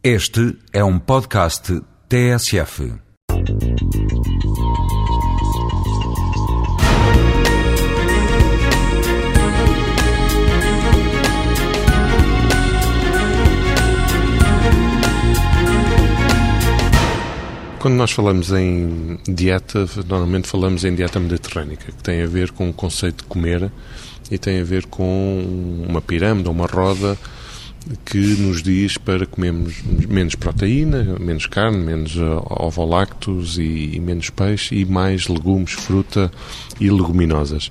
Este é um podcast TSF. Quando nós falamos em dieta, normalmente falamos em dieta mediterrânica, que tem a ver com o conceito de comer e tem a ver com uma pirâmide ou uma roda que nos diz para comermos menos proteína, menos carne, menos uh, ovolactos e, e menos peixe e mais legumes, fruta e leguminosas.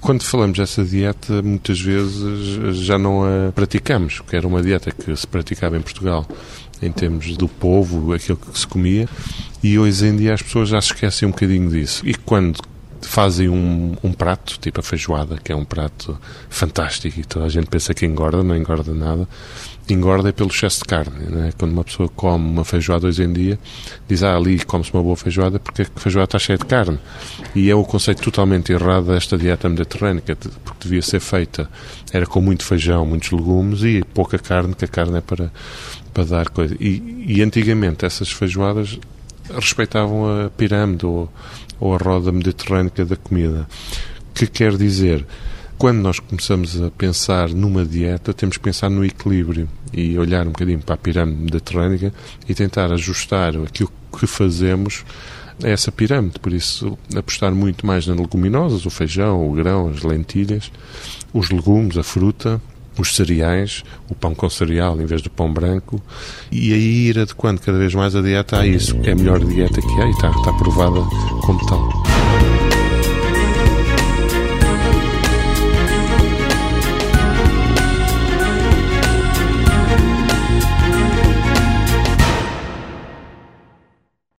Quando falamos dessa dieta, muitas vezes já não a praticamos, porque era uma dieta que se praticava em Portugal em termos do povo, aquilo que se comia, e hoje em dia as pessoas já se esquecem um bocadinho disso. E quando fazem um, um, prato, tipo a feijoada, que é um prato fantástico e toda a gente pensa que engorda, não engorda nada. Engorda é pelo excesso de carne. Né? Quando uma pessoa come uma feijoada hoje em dia, diz, ah, ali come-se uma boa feijoada porque a feijoada está cheia de carne. E é o conceito totalmente errado desta dieta mediterrânica, porque devia ser feita, era com muito feijão, muitos legumes e pouca carne, que a carne é para, para dar coisa. E, e antigamente essas feijoadas respeitavam a pirâmide ou, ou a roda mediterrânica da comida. Que quer dizer, quando nós começamos a pensar numa dieta, temos que pensar no equilíbrio e olhar um bocadinho para a pirâmide mediterrânica e tentar ajustar aquilo que fazemos a essa pirâmide. Por isso, apostar muito mais nas leguminosas, o feijão, o grão, as lentilhas, os legumes, a fruta, os cereais, o pão com cereal em vez do pão branco, e aí ir adequando cada vez mais a dieta a isso. É a melhor dieta que há e está, está provada como tal.